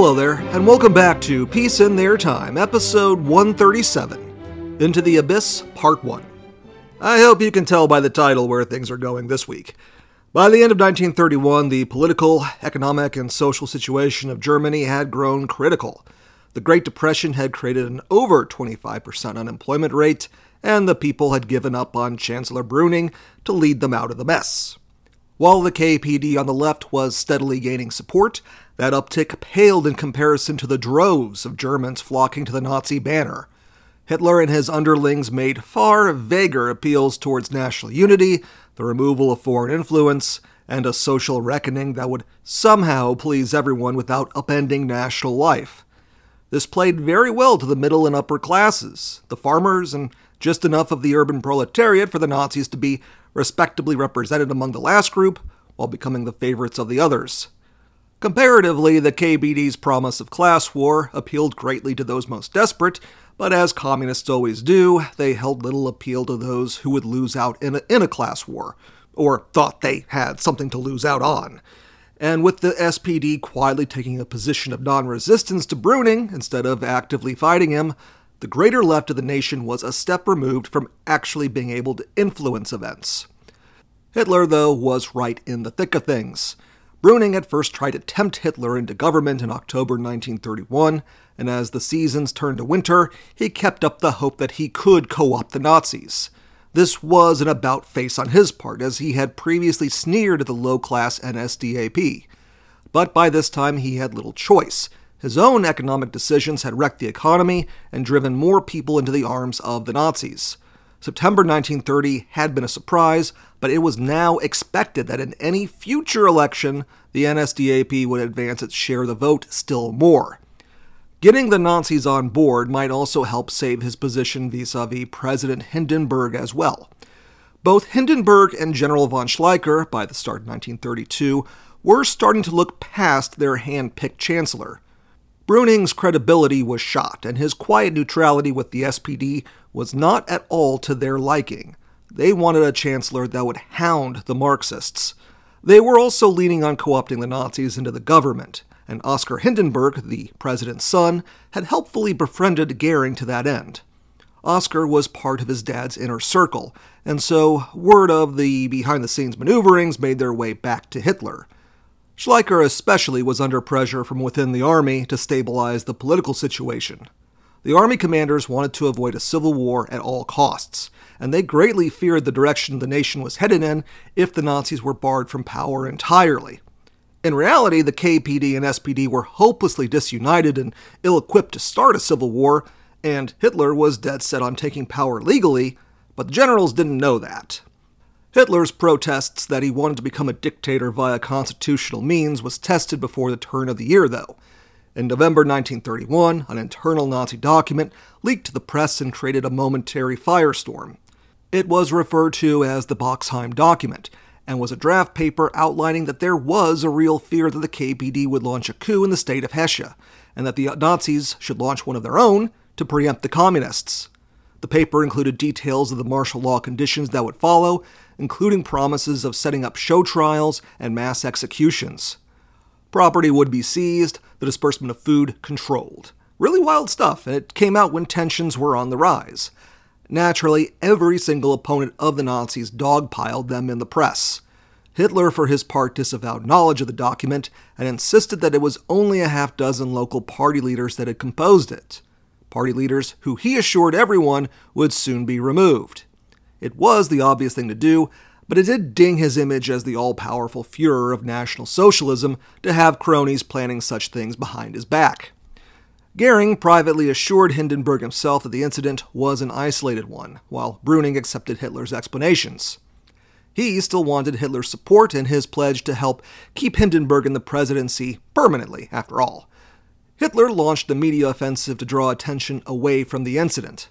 Hello there, and welcome back to Peace in Their Time, episode 137 Into the Abyss, Part 1. I hope you can tell by the title where things are going this week. By the end of 1931, the political, economic, and social situation of Germany had grown critical. The Great Depression had created an over 25% unemployment rate, and the people had given up on Chancellor Brüning to lead them out of the mess. While the KPD on the left was steadily gaining support, that uptick paled in comparison to the droves of Germans flocking to the Nazi banner. Hitler and his underlings made far vaguer appeals towards national unity, the removal of foreign influence, and a social reckoning that would somehow please everyone without upending national life. This played very well to the middle and upper classes, the farmers, and just enough of the urban proletariat for the Nazis to be respectably represented among the last group, while becoming the favorites of the others. Comparatively, the KPD's promise of class war appealed greatly to those most desperate, but as communists always do, they held little appeal to those who would lose out in a, in a class war, or thought they had something to lose out on. And with the SPD quietly taking a position of non resistance to Brüning instead of actively fighting him, the greater left of the nation was a step removed from actually being able to influence events. Hitler, though, was right in the thick of things. Brüning at first tried to tempt Hitler into government in October 1931, and as the seasons turned to winter, he kept up the hope that he could co opt the Nazis. This was an about face on his part, as he had previously sneered at the low class NSDAP. But by this time, he had little choice. His own economic decisions had wrecked the economy and driven more people into the arms of the Nazis. September 1930 had been a surprise, but it was now expected that in any future election, the NSDAP would advance its share of the vote still more. Getting the Nazis on board might also help save his position vis a vis President Hindenburg as well. Both Hindenburg and General von Schleicher, by the start of 1932, were starting to look past their hand picked chancellor. Brüning's credibility was shot, and his quiet neutrality with the SPD was not at all to their liking. They wanted a chancellor that would hound the Marxists. They were also leaning on co opting the Nazis into the government, and Oscar Hindenburg, the president's son, had helpfully befriended Goering to that end. Oscar was part of his dad's inner circle, and so word of the behind the scenes maneuverings made their way back to Hitler. Schleicher especially was under pressure from within the army to stabilize the political situation. The army commanders wanted to avoid a civil war at all costs, and they greatly feared the direction the nation was headed in if the Nazis were barred from power entirely. In reality, the KPD and SPD were hopelessly disunited and ill equipped to start a civil war, and Hitler was dead set on taking power legally, but the generals didn't know that. Hitler's protests that he wanted to become a dictator via constitutional means was tested before the turn of the year, though. In November 1931, an internal Nazi document leaked to the press and created a momentary firestorm. It was referred to as the Boxheim document and was a draft paper outlining that there was a real fear that the KPD would launch a coup in the state of Hesse and that the Nazis should launch one of their own to preempt the communists. The paper included details of the martial law conditions that would follow, including promises of setting up show trials and mass executions. Property would be seized, the disbursement of food controlled. Really wild stuff, and it came out when tensions were on the rise. Naturally, every single opponent of the Nazis dogpiled them in the press. Hitler, for his part, disavowed knowledge of the document and insisted that it was only a half dozen local party leaders that had composed it party leaders who he assured everyone would soon be removed. It was the obvious thing to do, but it did ding his image as the all powerful Fuhrer of National Socialism to have cronies planning such things behind his back. Goering privately assured Hindenburg himself that the incident was an isolated one, while Brüning accepted Hitler's explanations. He still wanted Hitler's support and his pledge to help keep Hindenburg in the presidency permanently, after all. Hitler launched a media offensive to draw attention away from the incident.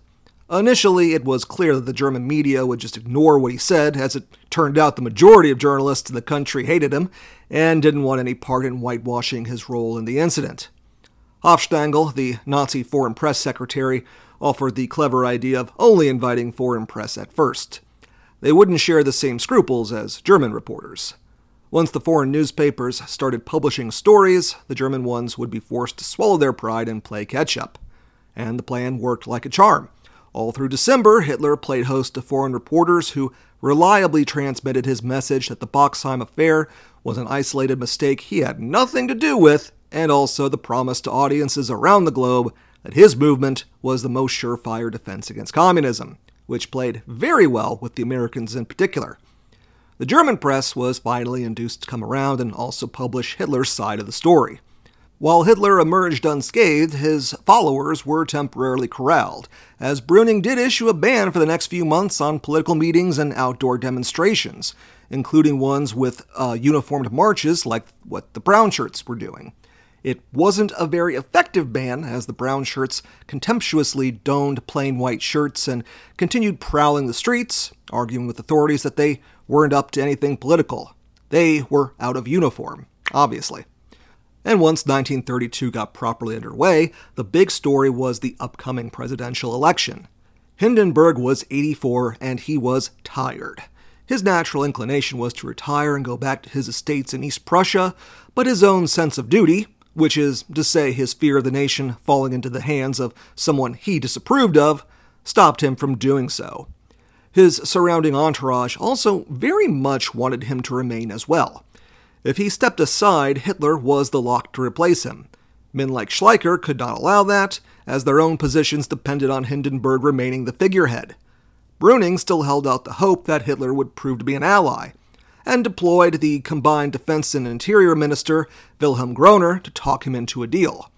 Initially, it was clear that the German media would just ignore what he said, as it turned out the majority of journalists in the country hated him and didn't want any part in whitewashing his role in the incident. Hanfstaengl, the Nazi foreign press secretary, offered the clever idea of only inviting foreign press at first. They wouldn't share the same scruples as German reporters. Once the foreign newspapers started publishing stories, the German ones would be forced to swallow their pride and play catch up. And the plan worked like a charm. All through December, Hitler played host to foreign reporters who reliably transmitted his message that the Boxheim affair was an isolated mistake he had nothing to do with, and also the promise to audiences around the globe that his movement was the most surefire defense against communism, which played very well with the Americans in particular. The German press was finally induced to come around and also publish Hitler's side of the story. While Hitler emerged unscathed, his followers were temporarily corralled, as Brüning did issue a ban for the next few months on political meetings and outdoor demonstrations, including ones with uh, uniformed marches like what the brown shirts were doing. It wasn't a very effective ban, as the brown shirts contemptuously donned plain white shirts and continued prowling the streets, arguing with authorities that they weren't up to anything political. They were out of uniform, obviously. And once 1932 got properly underway, the big story was the upcoming presidential election. Hindenburg was 84 and he was tired. His natural inclination was to retire and go back to his estates in East Prussia, but his own sense of duty, which is to say his fear of the nation falling into the hands of someone he disapproved of, stopped him from doing so. His surrounding entourage also very much wanted him to remain as well. If he stepped aside, Hitler was the lock to replace him. Men like Schleicher could not allow that, as their own positions depended on Hindenburg remaining the figurehead. Brüning still held out the hope that Hitler would prove to be an ally, and deployed the combined defense and interior minister, Wilhelm Groener, to talk him into a deal.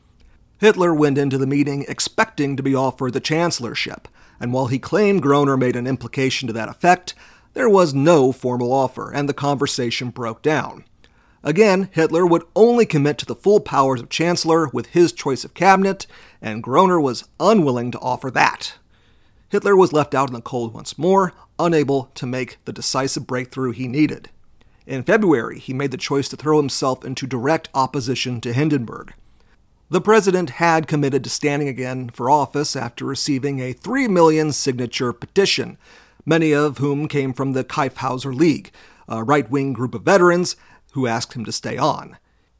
Hitler went into the meeting expecting to be offered the chancellorship, and while he claimed Groener made an implication to that effect, there was no formal offer, and the conversation broke down. Again, Hitler would only commit to the full powers of Chancellor with his choice of cabinet, and Groener was unwilling to offer that. Hitler was left out in the cold once more, unable to make the decisive breakthrough he needed. In February, he made the choice to throw himself into direct opposition to Hindenburg. The president had committed to standing again for office after receiving a 3 million signature petition, many of whom came from the Kyffhauser League, a right wing group of veterans who asked him to stay on.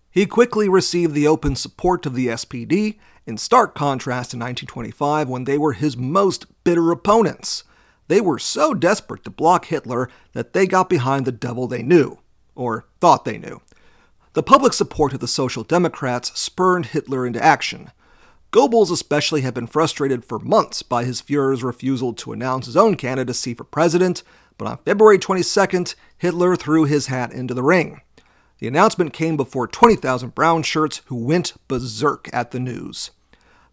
He quickly received the open support of the SPD, in stark contrast to 1925 when they were his most bitter opponents. They were so desperate to block Hitler that they got behind the devil they knew, or thought they knew. The public support of the Social Democrats spurned Hitler into action. Goebbels especially had been frustrated for months by his Fuhrer's refusal to announce his own candidacy for president, but on February 22nd, Hitler threw his hat into the ring. The announcement came before 20,000 brown shirts who went berserk at the news.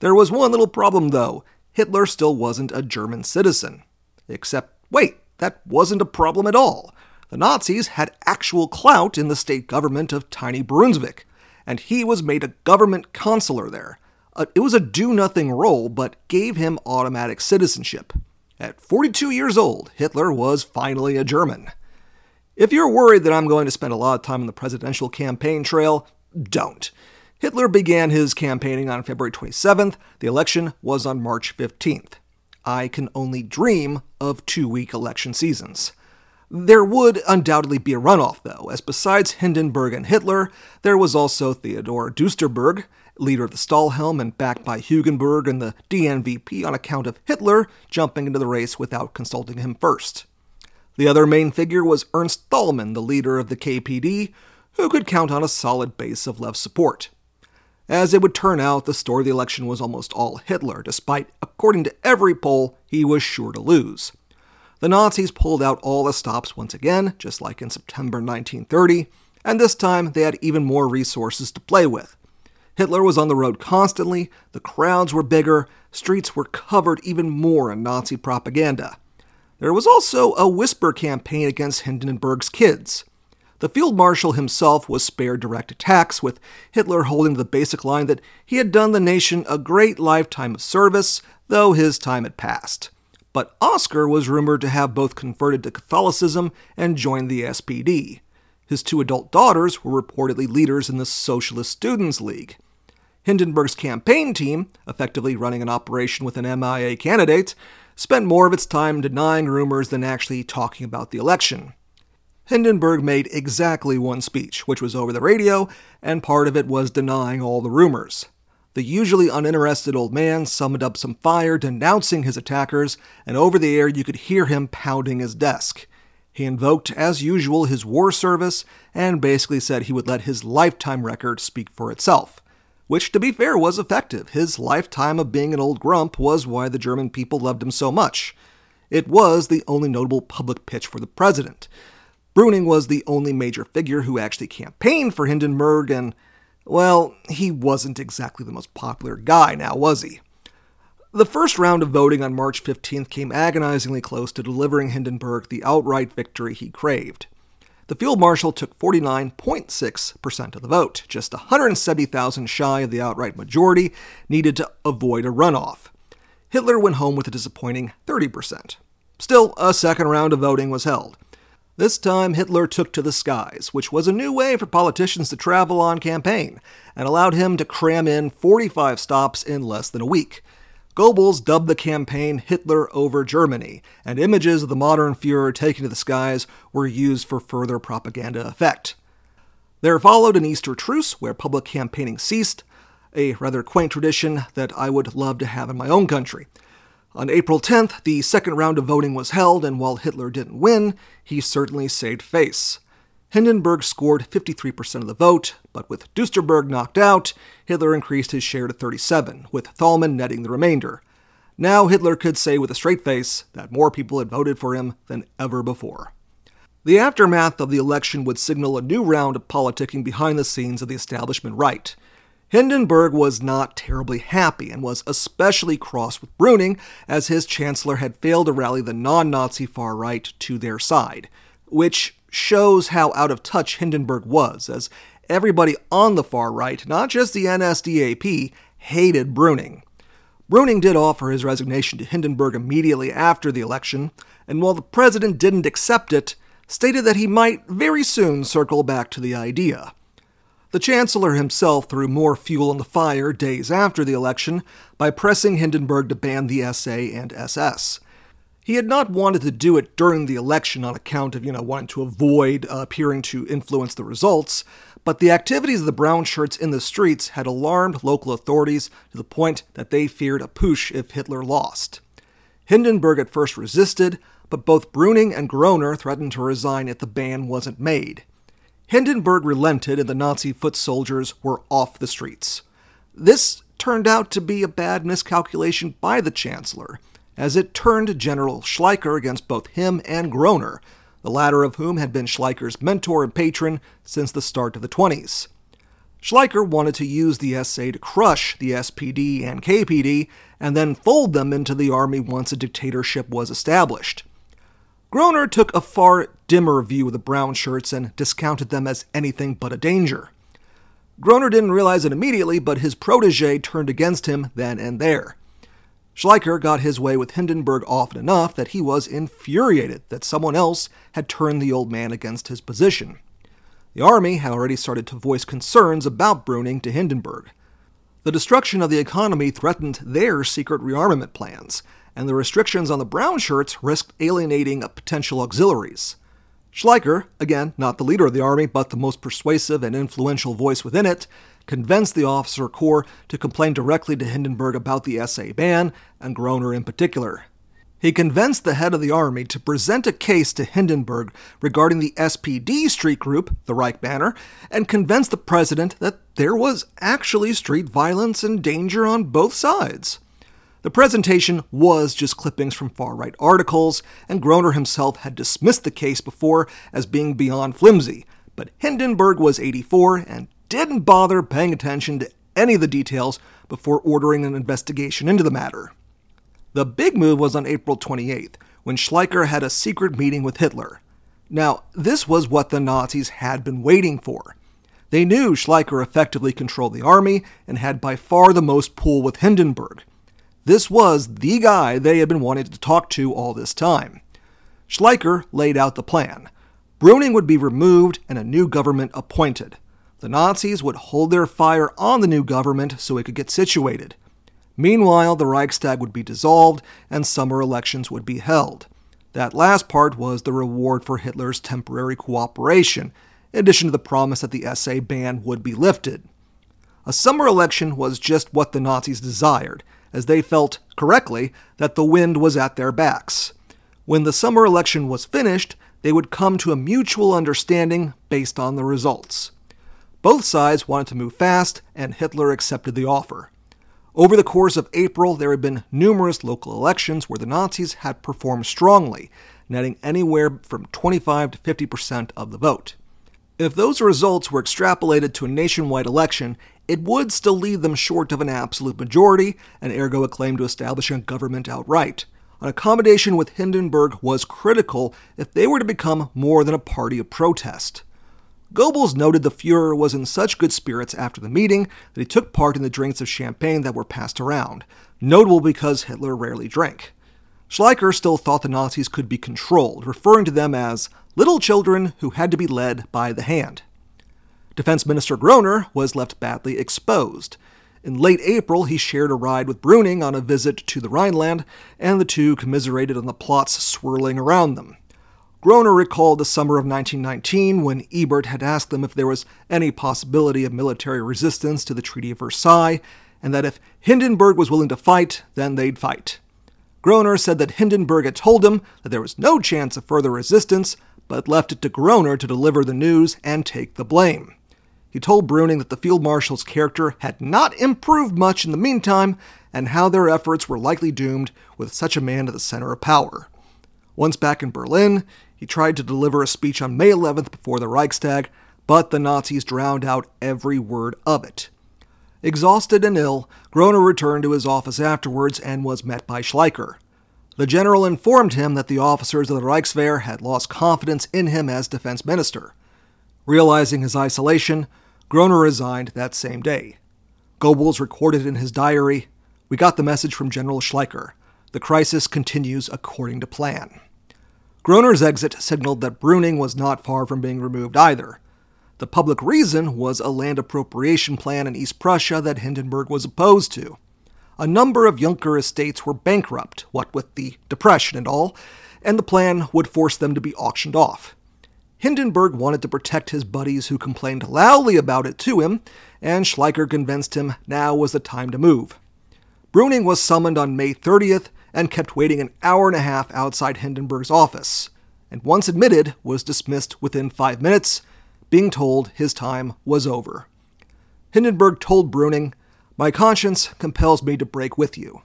There was one little problem, though. Hitler still wasn't a German citizen. Except, wait, that wasn't a problem at all. The Nazis had actual clout in the state government of tiny Brunswick, and he was made a government consular there. Uh, it was a do nothing role, but gave him automatic citizenship. At 42 years old, Hitler was finally a German. If you're worried that I'm going to spend a lot of time on the presidential campaign trail, don't. Hitler began his campaigning on February 27th. The election was on March 15th. I can only dream of two week election seasons. There would undoubtedly be a runoff, though, as besides Hindenburg and Hitler, there was also Theodor Duesterberg, leader of the Stahlhelm and backed by Hugenberg and the DNVP on account of Hitler jumping into the race without consulting him first. The other main figure was Ernst Thälmann, the leader of the KPD, who could count on a solid base of left support. As it would turn out, the story of the election was almost all Hitler, despite, according to every poll, he was sure to lose. The Nazis pulled out all the stops once again, just like in September 1930, and this time they had even more resources to play with. Hitler was on the road constantly, the crowds were bigger, streets were covered even more in Nazi propaganda. There was also a whisper campaign against Hindenburg's kids. The field marshal himself was spared direct attacks, with Hitler holding the basic line that he had done the nation a great lifetime of service, though his time had passed. But Oscar was rumored to have both converted to Catholicism and joined the SPD. His two adult daughters were reportedly leaders in the Socialist Students' League. Hindenburg's campaign team, effectively running an operation with an MIA candidate, spent more of its time denying rumors than actually talking about the election. Hindenburg made exactly one speech, which was over the radio, and part of it was denying all the rumors. The usually uninterested old man summoned up some fire, denouncing his attackers, and over the air you could hear him pounding his desk. He invoked, as usual, his war service and basically said he would let his lifetime record speak for itself. Which, to be fair, was effective. His lifetime of being an old grump was why the German people loved him so much. It was the only notable public pitch for the president. Brüning was the only major figure who actually campaigned for Hindenburg, and, well, he wasn't exactly the most popular guy now, was he? The first round of voting on March 15th came agonizingly close to delivering Hindenburg the outright victory he craved. The field marshal took 49.6% of the vote, just 170,000 shy of the outright majority needed to avoid a runoff. Hitler went home with a disappointing 30%. Still, a second round of voting was held. This time, Hitler took to the skies, which was a new way for politicians to travel on campaign, and allowed him to cram in 45 stops in less than a week. Goebbels dubbed the campaign Hitler over Germany, and images of the modern Fuhrer taking to the skies were used for further propaganda effect. There followed an Easter truce where public campaigning ceased, a rather quaint tradition that I would love to have in my own country. On April 10th, the second round of voting was held, and while Hitler didn't win, he certainly saved face. Hindenburg scored 53% of the vote, but with Duesterberg knocked out, Hitler increased his share to 37, with Thälmann netting the remainder. Now Hitler could say with a straight face that more people had voted for him than ever before. The aftermath of the election would signal a new round of politicking behind the scenes of the establishment right. Hindenburg was not terribly happy and was especially cross with Brüning as his chancellor had failed to rally the non Nazi far right to their side, which shows how out of touch Hindenburg was, as everybody on the far right, not just the NSDAP, hated Brüning. Brüning did offer his resignation to Hindenburg immediately after the election, and while the president didn't accept it, stated that he might very soon circle back to the idea. The Chancellor himself threw more fuel on the fire days after the election by pressing Hindenburg to ban the SA and SS. He had not wanted to do it during the election on account of, you know, wanting to avoid uh, appearing to influence the results, but the activities of the brown shirts in the streets had alarmed local authorities to the point that they feared a push if Hitler lost. Hindenburg at first resisted, but both Brüning and Groener threatened to resign if the ban wasn't made. Hindenburg relented and the Nazi foot soldiers were off the streets. This turned out to be a bad miscalculation by the Chancellor, as it turned General Schleicher against both him and Groener, the latter of whom had been Schleicher's mentor and patron since the start of the 20s. Schleicher wanted to use the SA to crush the SPD and KPD and then fold them into the army once a dictatorship was established. Groener took a far dimmer view of the brown shirts and discounted them as anything but a danger. Groener didn't realize it immediately, but his protege turned against him then and there. Schleicher got his way with Hindenburg often enough that he was infuriated that someone else had turned the old man against his position. The army had already started to voice concerns about Brüning to Hindenburg. The destruction of the economy threatened their secret rearmament plans, and the restrictions on the brown shirts risked alienating potential auxiliaries. Schleicher, again not the leader of the army but the most persuasive and influential voice within it, convinced the officer corps to complain directly to Hindenburg about the SA ban, and Groener in particular. He convinced the head of the army to present a case to Hindenburg regarding the SPD street group, the Reich Banner, and convinced the president that there was actually street violence and danger on both sides. The presentation was just clippings from far right articles, and Groener himself had dismissed the case before as being beyond flimsy. But Hindenburg was 84 and didn't bother paying attention to any of the details before ordering an investigation into the matter. The big move was on April 28th, when Schleicher had a secret meeting with Hitler. Now, this was what the Nazis had been waiting for. They knew Schleicher effectively controlled the army and had by far the most pull with Hindenburg. This was the guy they had been wanting to talk to all this time. Schleicher laid out the plan. Brüning would be removed and a new government appointed. The Nazis would hold their fire on the new government so it could get situated. Meanwhile, the Reichstag would be dissolved and summer elections would be held. That last part was the reward for Hitler's temporary cooperation, in addition to the promise that the SA ban would be lifted. A summer election was just what the Nazis desired, as they felt, correctly, that the wind was at their backs. When the summer election was finished, they would come to a mutual understanding based on the results. Both sides wanted to move fast, and Hitler accepted the offer. Over the course of April, there had been numerous local elections where the Nazis had performed strongly, netting anywhere from 25 to 50 percent of the vote. If those results were extrapolated to a nationwide election, it would still leave them short of an absolute majority, and ergo a claim to establishing a government outright. An accommodation with Hindenburg was critical if they were to become more than a party of protest. Goebbels noted the Fuhrer was in such good spirits after the meeting that he took part in the drinks of champagne that were passed around, notable because Hitler rarely drank. Schleicher still thought the Nazis could be controlled, referring to them as little children who had to be led by the hand. Defense Minister Groener was left badly exposed. In late April, he shared a ride with Brüning on a visit to the Rhineland, and the two commiserated on the plots swirling around them. Groener recalled the summer of 1919 when Ebert had asked them if there was any possibility of military resistance to the Treaty of Versailles, and that if Hindenburg was willing to fight, then they'd fight. Groener said that Hindenburg had told him that there was no chance of further resistance, but left it to Groener to deliver the news and take the blame. He told Brüning that the field marshal's character had not improved much in the meantime, and how their efforts were likely doomed with such a man at the center of power. Once back in Berlin, he tried to deliver a speech on May 11th before the Reichstag, but the Nazis drowned out every word of it. Exhausted and ill, Groener returned to his office afterwards and was met by Schleicher. The general informed him that the officers of the Reichswehr had lost confidence in him as defense minister. Realizing his isolation, Groener resigned that same day. Goebbels recorded in his diary We got the message from General Schleicher. The crisis continues according to plan. Groener's exit signaled that Brüning was not far from being removed either. The public reason was a land appropriation plan in East Prussia that Hindenburg was opposed to. A number of Junker estates were bankrupt, what with the Depression and all, and the plan would force them to be auctioned off. Hindenburg wanted to protect his buddies who complained loudly about it to him, and Schleicher convinced him now was the time to move. Brüning was summoned on May 30th and kept waiting an hour and a half outside Hindenburg's office, and once admitted, was dismissed within five minutes, being told his time was over. Hindenburg told Brüning, My conscience compels me to break with you.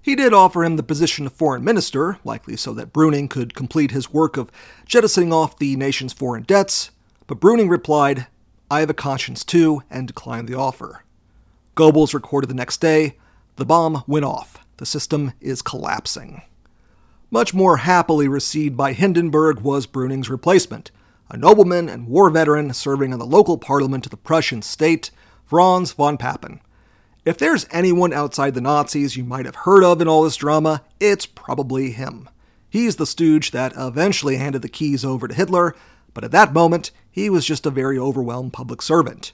He did offer him the position of foreign minister, likely so that Brüning could complete his work of jettisoning off the nation's foreign debts, but Brüning replied, I have a conscience too, and declined the offer. Goebbels recorded the next day, the bomb went off. The system is collapsing. Much more happily received by Hindenburg was Brüning's replacement, a nobleman and war veteran serving in the local parliament of the Prussian state, Franz von Papen. If there's anyone outside the Nazis you might have heard of in all this drama, it's probably him. He's the stooge that eventually handed the keys over to Hitler, but at that moment, he was just a very overwhelmed public servant.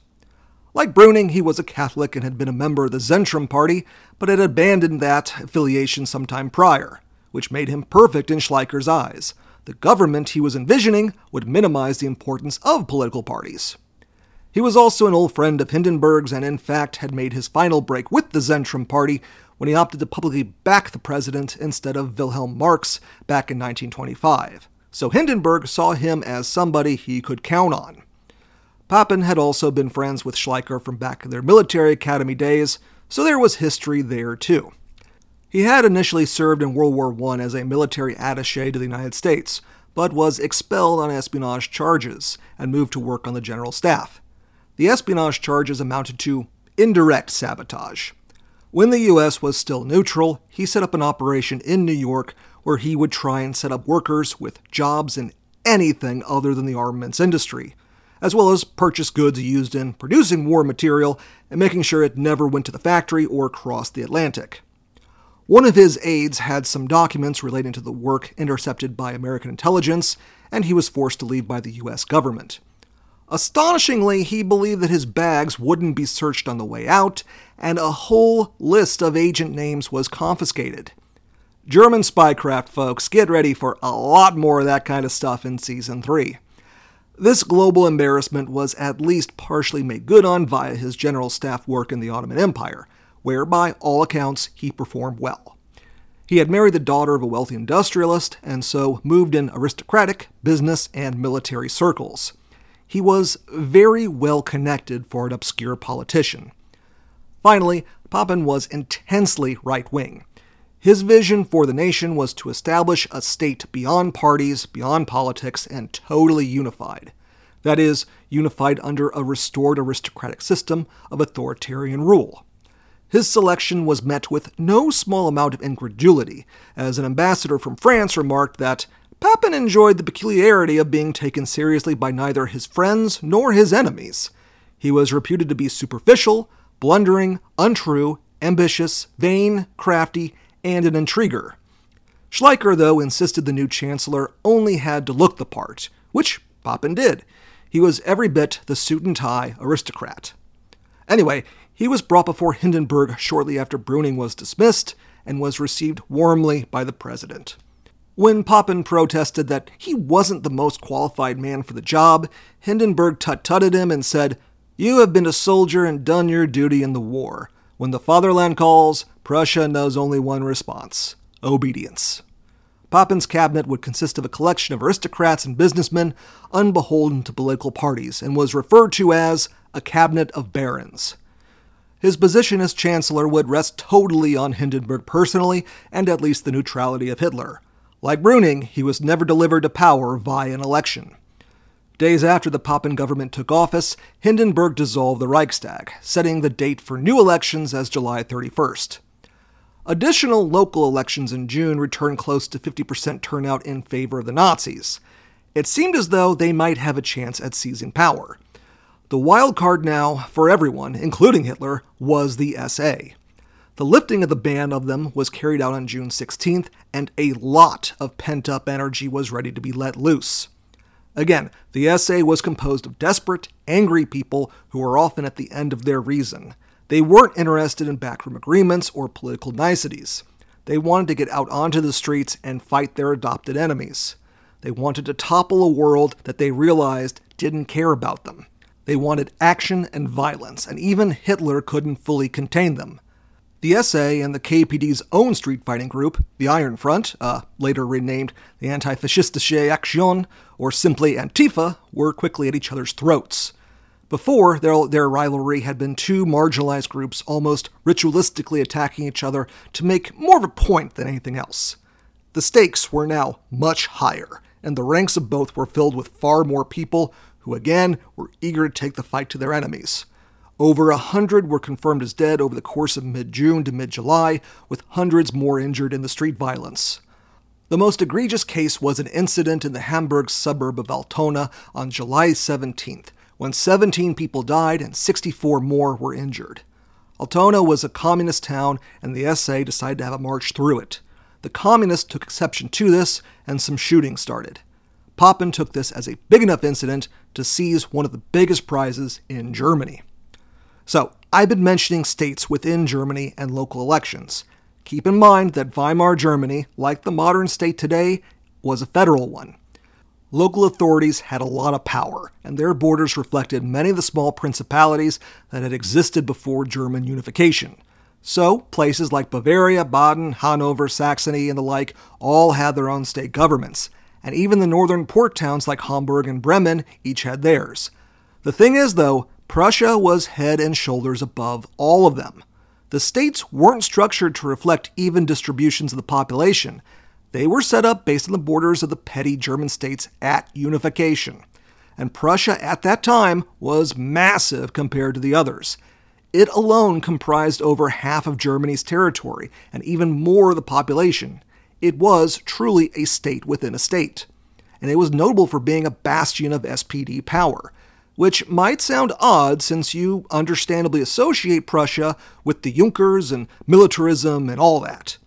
Like Brüning, he was a Catholic and had been a member of the Zentrum Party, but had abandoned that affiliation sometime prior, which made him perfect in Schleicher's eyes. The government he was envisioning would minimize the importance of political parties. He was also an old friend of Hindenburg's and, in fact, had made his final break with the Zentrum Party when he opted to publicly back the president instead of Wilhelm Marx back in 1925. So Hindenburg saw him as somebody he could count on. Papen had also been friends with Schleicher from back in their military academy days, so there was history there too. He had initially served in World War I as a military attaché to the United States, but was expelled on espionage charges and moved to work on the general staff. The espionage charges amounted to indirect sabotage. When the U.S. was still neutral, he set up an operation in New York where he would try and set up workers with jobs in anything other than the armaments industry, as well as purchase goods used in producing war material and making sure it never went to the factory or crossed the Atlantic. One of his aides had some documents relating to the work intercepted by American intelligence, and he was forced to leave by the US government. Astonishingly, he believed that his bags wouldn't be searched on the way out, and a whole list of agent names was confiscated. German spycraft, folks, get ready for a lot more of that kind of stuff in Season 3. This global embarrassment was at least partially made good on via his general staff work in the Ottoman Empire, where, by all accounts, he performed well. He had married the daughter of a wealthy industrialist and so moved in aristocratic, business, and military circles. He was very well connected for an obscure politician. Finally, Papen was intensely right wing. His vision for the nation was to establish a state beyond parties, beyond politics, and totally unified. That is, unified under a restored aristocratic system of authoritarian rule. His selection was met with no small amount of incredulity, as an ambassador from France remarked that Papen enjoyed the peculiarity of being taken seriously by neither his friends nor his enemies. He was reputed to be superficial, blundering, untrue, ambitious, vain, crafty, and an intriguer. Schleicher, though, insisted the new chancellor only had to look the part, which Papen did. He was every bit the suit and tie aristocrat. Anyway, he was brought before Hindenburg shortly after Brüning was dismissed and was received warmly by the president. When Papen protested that he wasn't the most qualified man for the job, Hindenburg tut tutted him and said, You have been a soldier and done your duty in the war. When the fatherland calls, Prussia knows only one response obedience. Papen's cabinet would consist of a collection of aristocrats and businessmen unbeholden to political parties and was referred to as a cabinet of barons. His position as chancellor would rest totally on Hindenburg personally and at least the neutrality of Hitler. Like Brüning, he was never delivered to power via an election. Days after the Papen government took office, Hindenburg dissolved the Reichstag, setting the date for new elections as July 31st. Additional local elections in June returned close to 50% turnout in favor of the Nazis. It seemed as though they might have a chance at seizing power. The wild card now, for everyone, including Hitler, was the SA. The lifting of the ban of them was carried out on June 16th, and a lot of pent up energy was ready to be let loose. Again, the SA was composed of desperate, angry people who were often at the end of their reason. They weren't interested in backroom agreements or political niceties. They wanted to get out onto the streets and fight their adopted enemies. They wanted to topple a world that they realized didn't care about them. They wanted action and violence, and even Hitler couldn't fully contain them. The SA and the KPD's own street fighting group, the Iron Front, uh, later renamed the Antifaschistische Aktion, or simply Antifa, were quickly at each other's throats. Before, their, their rivalry had been two marginalized groups almost ritualistically attacking each other to make more of a point than anything else. The stakes were now much higher, and the ranks of both were filled with far more people who, again, were eager to take the fight to their enemies. Over a hundred were confirmed as dead over the course of mid June to mid July, with hundreds more injured in the street violence. The most egregious case was an incident in the Hamburg suburb of Altona on July 17th, when 17 people died and 64 more were injured. Altona was a communist town, and the SA decided to have a march through it. The communists took exception to this, and some shooting started. Papen took this as a big enough incident to seize one of the biggest prizes in Germany. So, I've been mentioning states within Germany and local elections. Keep in mind that Weimar Germany, like the modern state today, was a federal one. Local authorities had a lot of power, and their borders reflected many of the small principalities that had existed before German unification. So, places like Bavaria, Baden, Hanover, Saxony, and the like all had their own state governments, and even the northern port towns like Hamburg and Bremen each had theirs. The thing is, though, Prussia was head and shoulders above all of them. The states weren't structured to reflect even distributions of the population. They were set up based on the borders of the petty German states at unification. And Prussia at that time was massive compared to the others. It alone comprised over half of Germany's territory and even more of the population. It was truly a state within a state. And it was notable for being a bastion of SPD power which might sound odd since you understandably associate Prussia with the Junkers and militarism and all that.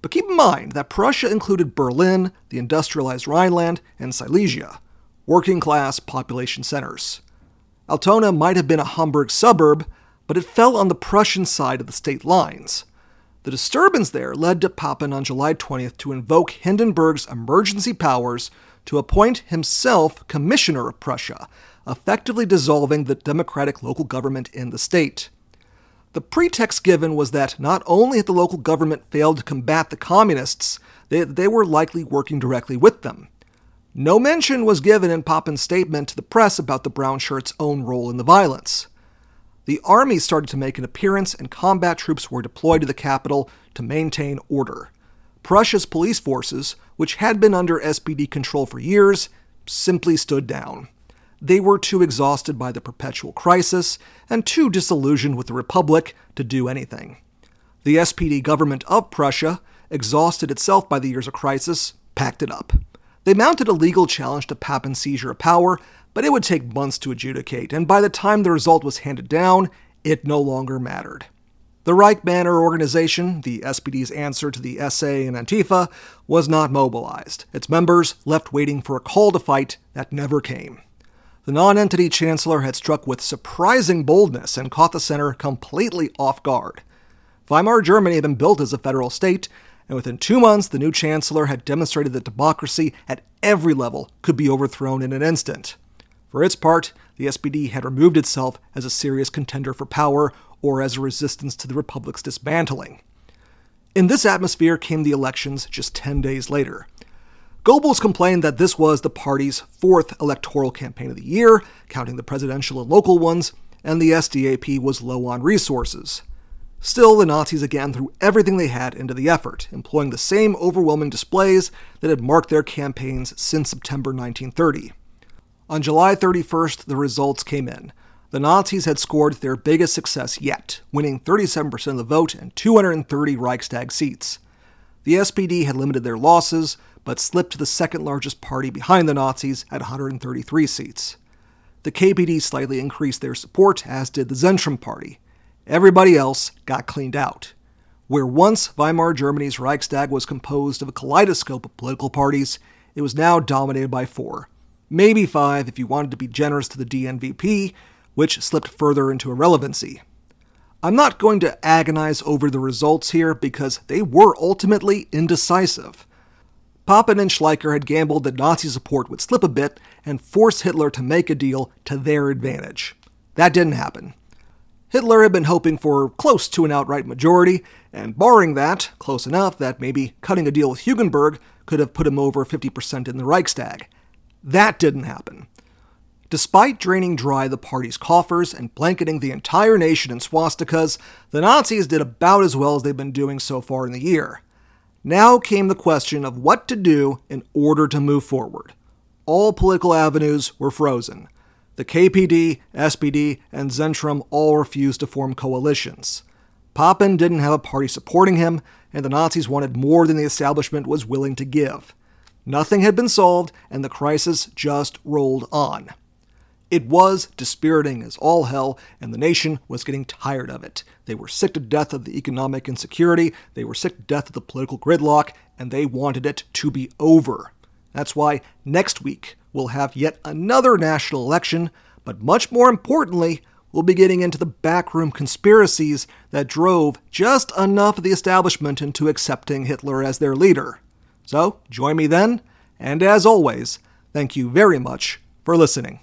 But keep in mind that Prussia included Berlin, the industrialized Rhineland, and Silesia, working class population centers. Altona might have been a Hamburg suburb, but it fell on the Prussian side of the state lines. The disturbance there led to Papen on July 20th to invoke Hindenburg's emergency powers to appoint himself Commissioner of Prussia, effectively dissolving the democratic local government in the state. The pretext given was that not only had the local government failed to combat the communists, they, they were likely working directly with them. No mention was given in Papen's statement to the press about the brown shirts' own role in the violence. The army started to make an appearance, and combat troops were deployed to the capital to maintain order. Prussia's police forces, which had been under SPD control for years, simply stood down. They were too exhausted by the perpetual crisis and too disillusioned with the Republic to do anything. The SPD government of Prussia, exhausted itself by the years of crisis, packed it up. They mounted a legal challenge to Papen's seizure of power, but it would take months to adjudicate, and by the time the result was handed down, it no longer mattered. The Reich Banner organization, the SPD's answer to the SA and Antifa, was not mobilized. Its members left waiting for a call to fight that never came. The nonentity chancellor had struck with surprising boldness and caught the center completely off guard. Weimar Germany had been built as a federal state, and within two months, the new chancellor had demonstrated that democracy at every level could be overthrown in an instant. For its part, the SPD had removed itself as a serious contender for power or as a resistance to the Republic's dismantling. In this atmosphere came the elections just 10 days later. Goebbels complained that this was the party's fourth electoral campaign of the year, counting the presidential and local ones, and the SDAP was low on resources. Still, the Nazis again threw everything they had into the effort, employing the same overwhelming displays that had marked their campaigns since September 1930. On July 31st, the results came in. The Nazis had scored their biggest success yet, winning 37% of the vote and 230 Reichstag seats. The SPD had limited their losses, but slipped to the second largest party behind the Nazis at 133 seats. The KPD slightly increased their support, as did the Zentrum Party. Everybody else got cleaned out. Where once Weimar Germany's Reichstag was composed of a kaleidoscope of political parties, it was now dominated by four. Maybe five if you wanted to be generous to the DNVP, which slipped further into irrelevancy. I'm not going to agonize over the results here because they were ultimately indecisive. Papen and Schleicher had gambled that Nazi support would slip a bit and force Hitler to make a deal to their advantage. That didn't happen. Hitler had been hoping for close to an outright majority, and barring that, close enough that maybe cutting a deal with Hugenberg could have put him over 50% in the Reichstag. That didn't happen. Despite draining dry the party's coffers and blanketing the entire nation in swastikas, the Nazis did about as well as they've been doing so far in the year. Now came the question of what to do in order to move forward. All political avenues were frozen. The KPD, SPD, and Zentrum all refused to form coalitions. Papen didn't have a party supporting him, and the Nazis wanted more than the establishment was willing to give. Nothing had been solved, and the crisis just rolled on. It was dispiriting as all hell, and the nation was getting tired of it. They were sick to death of the economic insecurity, they were sick to death of the political gridlock, and they wanted it to be over. That's why next week we'll have yet another national election, but much more importantly, we'll be getting into the backroom conspiracies that drove just enough of the establishment into accepting Hitler as their leader. So, join me then, and as always, thank you very much for listening.